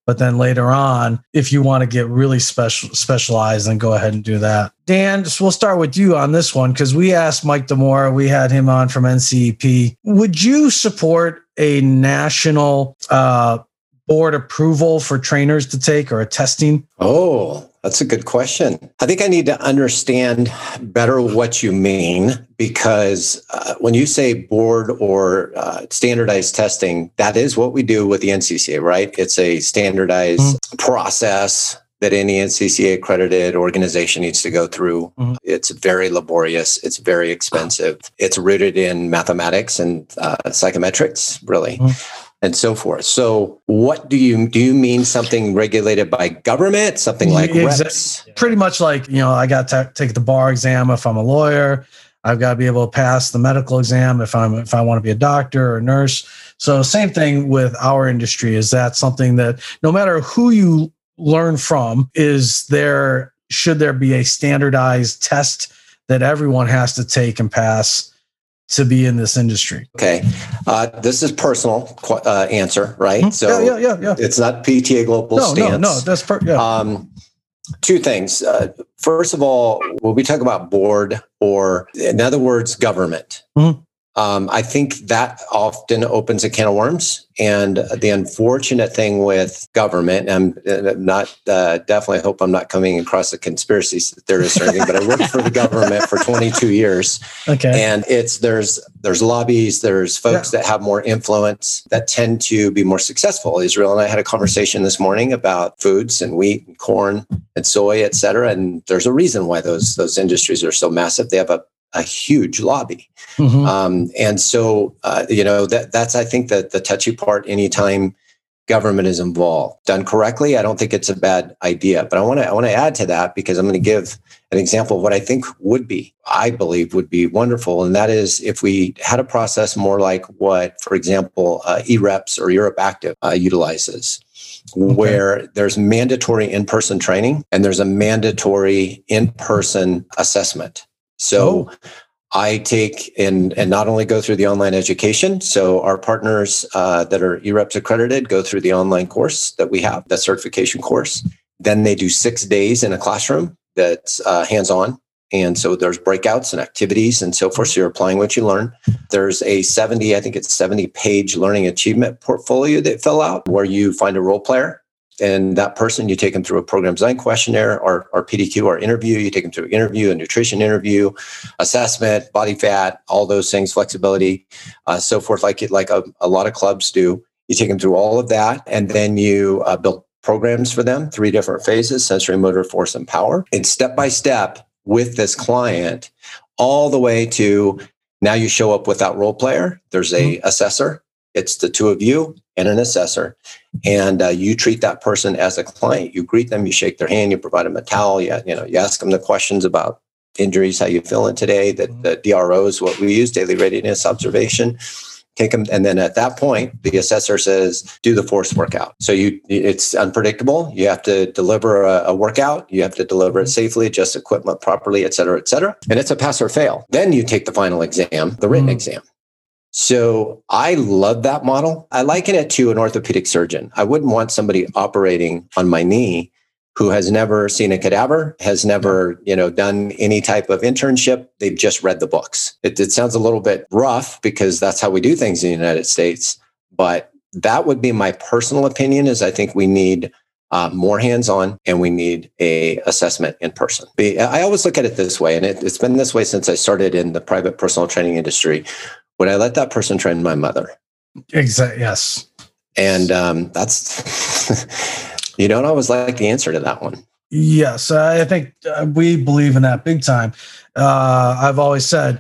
But then later on, if you want to get really special specialized, then go ahead and do that. Dan, just we'll start with you on this one because we asked Mike Demora, we had him on from NCEP. Would you support a national uh, board approval for trainers to take or a testing? Oh, that's a good question. I think I need to understand better what you mean because uh, when you say board or uh, standardized testing, that is what we do with the NCCA, right? It's a standardized mm-hmm. process that any NCCA accredited organization needs to go through. Mm-hmm. It's very laborious. It's very expensive. It's rooted in mathematics and uh, psychometrics, really. Mm-hmm and so forth. So, what do you do? You mean something regulated by government? Something like exactly. reps? Pretty much like you know, I got to take the bar exam if I'm a lawyer. I've got to be able to pass the medical exam if I'm if I want to be a doctor or a nurse. So, same thing with our industry. Is that something that no matter who you learn from, is there should there be a standardized test that everyone has to take and pass? To be in this industry? Okay, uh, this is personal uh, answer, right? Mm-hmm. So yeah, yeah, yeah, yeah. It's not PTA global no, stance. No, no, that's per- yeah. Um, two things. Uh, first of all, when we talk about board, or in other words, government, mm-hmm. Um, I think that often opens a can of worms. And the unfortunate thing with government, I'm not uh, definitely hope I'm not coming across a conspiracy theorist or anything, but I worked for the government for 22 years. Okay. And it's there's there's lobbies, there's folks yeah. that have more influence that tend to be more successful. Israel and I had a conversation this morning about foods and wheat and corn and soy, et cetera. And there's a reason why those those industries are so massive. They have a a huge lobby. Mm-hmm. Um, and so, uh, you know, that that's, I think that the touchy part anytime government is involved done correctly, I don't think it's a bad idea, but I want to, I want to add to that because I'm going to give an example of what I think would be, I believe would be wonderful. And that is if we had a process more like what, for example, uh, EREPS or Europe Active uh, utilizes. Okay. where there's mandatory in-person training and there's a mandatory in-person assessment so oh. I take and and not only go through the online education. So our partners uh, that are EREPS accredited go through the online course that we have, that certification course. Then they do six days in a classroom that's uh, hands-on. And so there's breakouts and activities and so forth. So you're applying what you learn. There's a 70, I think it's 70 page learning achievement portfolio that fill out where you find a role player and that person you take them through a program design questionnaire or, or pdq or interview. You take them through an interview a nutrition interview assessment body fat all those things flexibility uh, so forth like like a, a, lot of clubs do. You take them through all of that and then you uh, build programs for them three different phases sensory motor force and power. And step by step with this client all the way to now you show up with that role player. There's a mm-hmm. assessor. It's the two of you and an assessor. And uh, you treat that person as a client. You greet them, you shake their hand, you provide them a towel, you, you know, you ask them the questions about injuries, how you feeling today, the, mm-hmm. the DROs, what we use, daily readiness observation. Take them, and then at that point, the assessor says, "Do the force workout." So you, it's unpredictable. You have to deliver a, a workout. You have to deliver it mm-hmm. safely, adjust equipment properly, et cetera, et cetera. And it's a pass or fail. Then you take the final exam, the written mm. exam. So I love that model. I liken it to an orthopedic surgeon. I wouldn't want somebody operating on my knee who has never seen a cadaver, has never, you know, done any type of internship. They've just read the books. It, it sounds a little bit rough because that's how we do things in the United States. But that would be my personal opinion is I think we need uh, more hands-on and we need a assessment in person. I always look at it this way, and it, it's been this way since I started in the private personal training industry would I let that person train my mother? Exactly. Yes. And um, that's, you don't always like the answer to that one. Yes. I think uh, we believe in that big time. Uh, I've always said,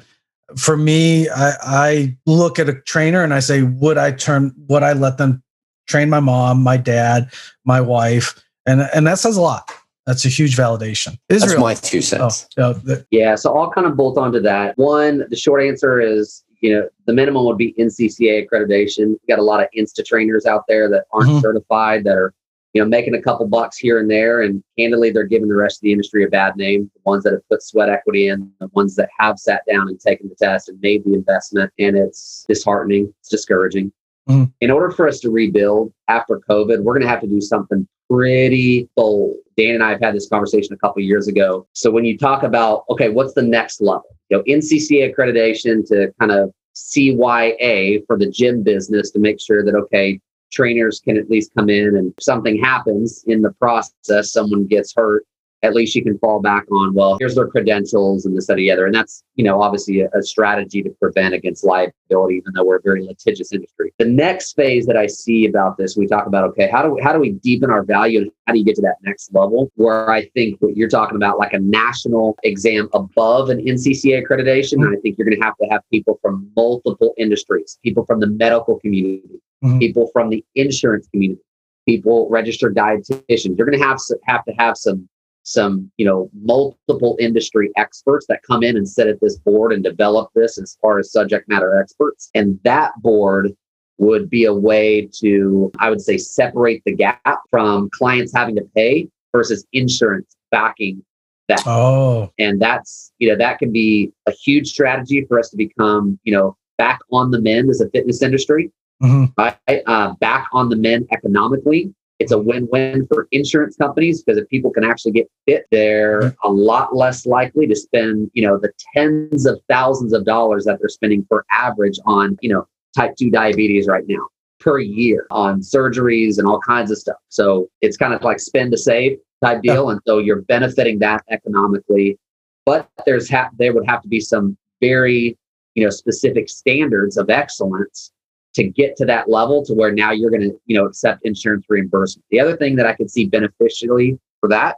for me, I, I look at a trainer and I say, would I turn, would I let them train my mom, my dad, my wife? And, and that says a lot. That's a huge validation. Israel. That's my two cents. Oh, the, yeah. So I'll kind of bolt onto that. One, the short answer is you know, the minimum would be NCCA accreditation. We got a lot of Insta trainers out there that aren't mm-hmm. certified that are you know, making a couple bucks here and there. And candidly, they're giving the rest of the industry a bad name. The ones that have put sweat equity in, the ones that have sat down and taken the test and made the investment. And it's disheartening, it's discouraging. Mm. In order for us to rebuild after COVID, we're going to have to do something pretty bold. Dan and I have had this conversation a couple years ago. So when you talk about, okay, what's the next level? You know, NCCA accreditation to kind of CYA for the gym business to make sure that, okay, trainers can at least come in and if something happens in the process, someone gets hurt, at least you can fall back on, well, here's their credentials and this, that, the other. And that's, you know, obviously a, a, strategy to prevent against liability, even though we're a very litigious industry. The next phase that I see about this, we talk about, okay, how do we, how do we deepen our value and how do you get to that next level where I think what you're talking about, like a national exam above an NCCA accreditation. Mm-hmm. And I think you're going to have to have people from multiple industries, people from the medical community, mm-hmm. people from the insurance community, people registered dietitians. You're going to have, have to have some some you know multiple industry experts that come in and sit at this board and develop this as far as subject matter experts. And that board would be a way to i would say separate the gap from clients having to pay versus insurance backing that. Oh. And that's you know that can be a huge strategy for us to become you know back on the men as a fitness industry. Mm-hmm. right? Uh, back on the men economically it's a win-win for insurance companies because if people can actually get fit, they're mm-hmm. a lot less likely to spend, you know, the tens of thousands of dollars that they're spending per average on, you know, type 2 diabetes right now per year on surgeries and all kinds of stuff. So it's kind of like spend to save type deal. And so you're benefiting that economically. But there's ha- there would have to be some very, you know, specific standards of excellence to get to that level to where now you're going to you know accept insurance reimbursement the other thing that i could see beneficially for that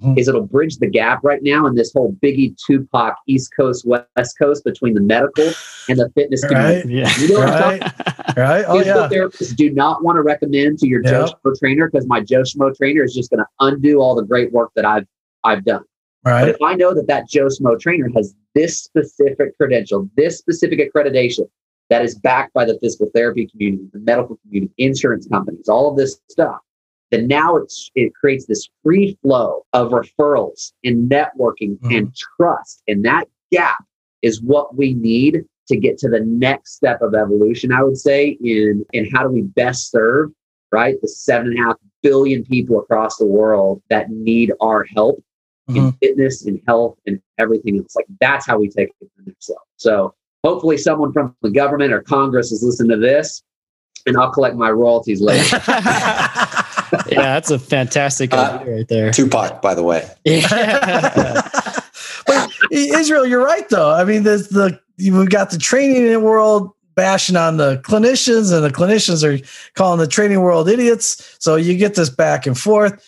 mm-hmm. is it'll bridge the gap right now in this whole biggie tupac east coast west coast between the medical and the fitness right. community yeah. you know right right oh yeah therapists do not want to recommend to your yep. joe schmo trainer because my joe schmo trainer is just going to undo all the great work that i've i've done Right. But if I know that that Joe Smo trainer has this specific credential, this specific accreditation, that is backed by the physical therapy community, the medical community, insurance companies, all of this stuff, then now it's, it creates this free flow of referrals and networking mm-hmm. and trust. And that gap is what we need to get to the next step of evolution, I would say, in, in how do we best serve, right? The seven and a half billion people across the world that need our help mm-hmm. in fitness and health and everything else. Like that's how we take it to the next level. So hopefully someone from the government or Congress is listening to this and I'll collect my royalties later. yeah, that's a fantastic uh, idea right there. Tupac, by the way. Yeah. but Israel, you're right though. I mean, there's the we've got the training world bashing on the clinicians, and the clinicians are calling the training world idiots. So you get this back and forth.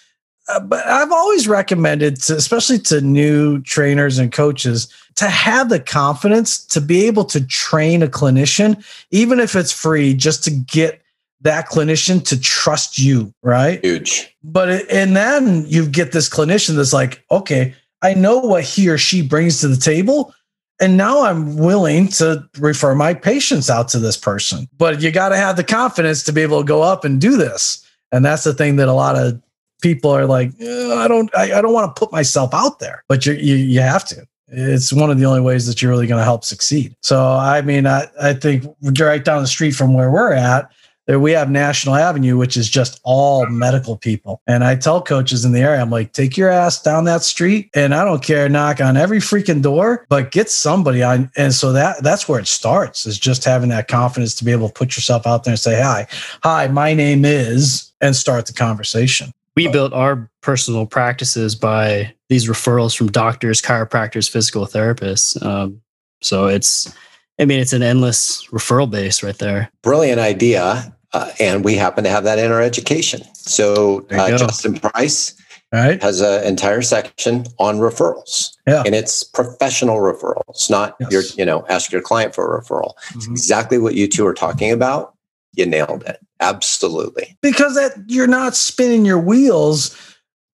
Uh, but I've always recommended, to, especially to new trainers and coaches, to have the confidence to be able to train a clinician, even if it's free, just to get that clinician to trust you, right? Huge. But it, and then you get this clinician that's like, okay, I know what he or she brings to the table. And now I'm willing to refer my patients out to this person. But you got to have the confidence to be able to go up and do this. And that's the thing that a lot of people are like, I don't, I, I don't want to put myself out there, but you, you, have to. It's one of the only ways that you're really going to help succeed. So, I mean, I, I think right down the street from where we're at, we have National Avenue, which is just all medical people. And I tell coaches in the area, I'm like, take your ass down that street, and I don't care, knock on every freaking door, but get somebody on. And so that that's where it starts is just having that confidence to be able to put yourself out there and say, hi, hi, my name is, and start the conversation we built our personal practices by these referrals from doctors, chiropractors, physical therapists. Um, so it's, I mean, it's an endless referral base right there. Brilliant idea. Uh, and we happen to have that in our education. So uh, Justin Price right. has an entire section on referrals. Yeah. And it's professional referrals, not yes. your, you know, ask your client for a referral. Mm-hmm. exactly what you two are talking about. You nailed it. Absolutely. Because that you're not spinning your wheels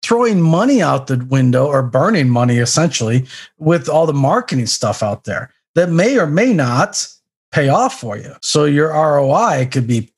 throwing money out the window or burning money essentially with all the marketing stuff out there that may or may not pay off for you. So your ROI could be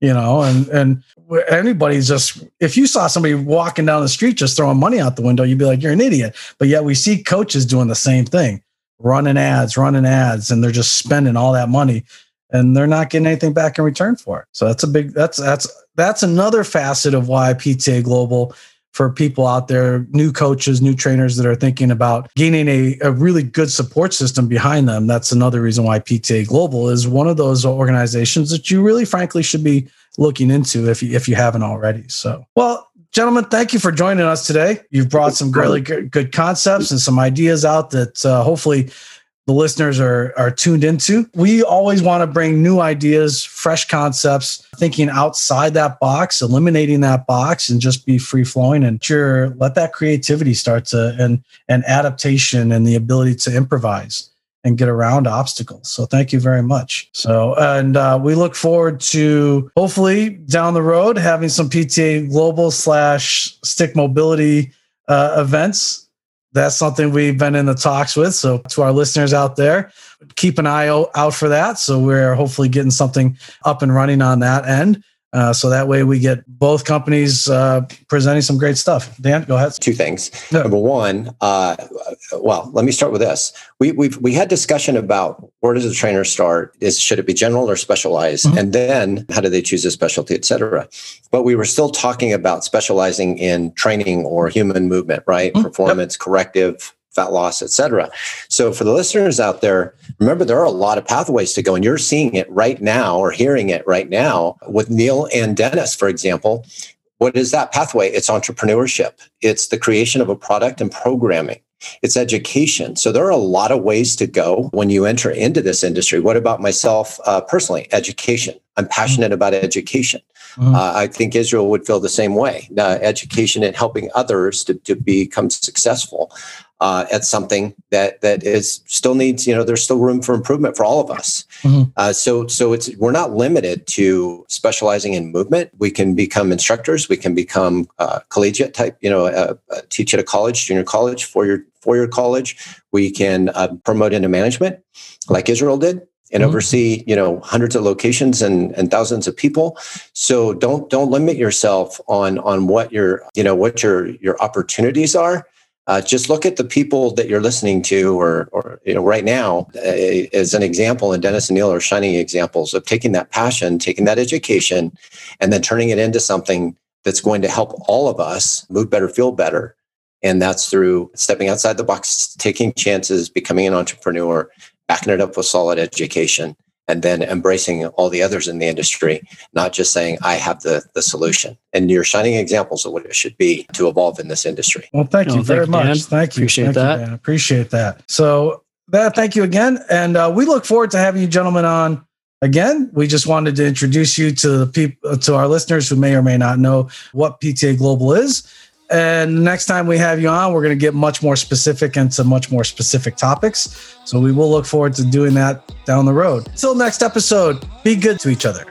you know, and and anybody's just if you saw somebody walking down the street just throwing money out the window, you'd be like, you're an idiot. But yet we see coaches doing the same thing, running ads, running ads, and they're just spending all that money and they're not getting anything back in return for it. So that's a big that's that's that's another facet of why PTA Global for people out there, new coaches, new trainers that are thinking about gaining a, a really good support system behind them. That's another reason why PTA Global is one of those organizations that you really frankly should be looking into if you if you haven't already. So well, gentlemen, thank you for joining us today. You've brought some really good, good concepts and some ideas out that uh, hopefully the listeners are are tuned into. We always want to bring new ideas, fresh concepts, thinking outside that box, eliminating that box, and just be free flowing and sure let that creativity start to and and adaptation and the ability to improvise and get around obstacles. So thank you very much. So and uh, we look forward to hopefully down the road having some PTA global slash stick mobility uh, events that's something we've been in the talks with. So to our listeners out there, keep an eye out for that. So we're hopefully getting something up and running on that end. Uh, so that way we get both companies uh, presenting some great stuff. Dan, go ahead. Two things. Number one, uh, well, let me start with this. We we we had discussion about where does the trainer start? Is should it be general or specialized? Mm-hmm. And then how do they choose a specialty, et cetera? But we were still talking about specializing in training or human movement, right? Mm-hmm. Performance, yep. corrective, fat loss, et cetera. So for the listeners out there, remember there are a lot of pathways to go, and you're seeing it right now or hearing it right now with Neil and Dennis, for example. What is that pathway? It's entrepreneurship. It's the creation of a product and programming. It's education. So there are a lot of ways to go when you enter into this industry. What about myself uh, personally? Education. I'm passionate about education. Mm-hmm. Uh, I think Israel would feel the same way. Uh, education and helping others to, to become successful uh, at something that that is still needs you know there's still room for improvement for all of us mm-hmm. uh, so so it's we're not limited to specializing in movement we can become instructors we can become uh, collegiate type you know uh, teach at a college junior college four year four year college we can uh, promote into management like israel did and mm-hmm. oversee you know hundreds of locations and, and thousands of people so don't don't limit yourself on on what your you know what your your opportunities are uh, just look at the people that you're listening to, or, or you know, right now, uh, as an example. And Dennis and Neil are shining examples of taking that passion, taking that education, and then turning it into something that's going to help all of us move better, feel better. And that's through stepping outside the box, taking chances, becoming an entrepreneur, backing it up with solid education, and then embracing all the others in the industry, not just saying, I have the, the solution. And you're shining examples of what it should be to evolve in this industry. Well, thank no, you very thank much. Dan. Thank you. Appreciate thank that. You, Appreciate that. So, that, thank you again. And uh, we look forward to having you gentlemen on again. We just wanted to introduce you to the people, to our listeners who may or may not know what PTA Global is and next time we have you on, we're going to get much more specific into much more specific topics. So we will look forward to doing that down the road. Until next episode, be good to each other.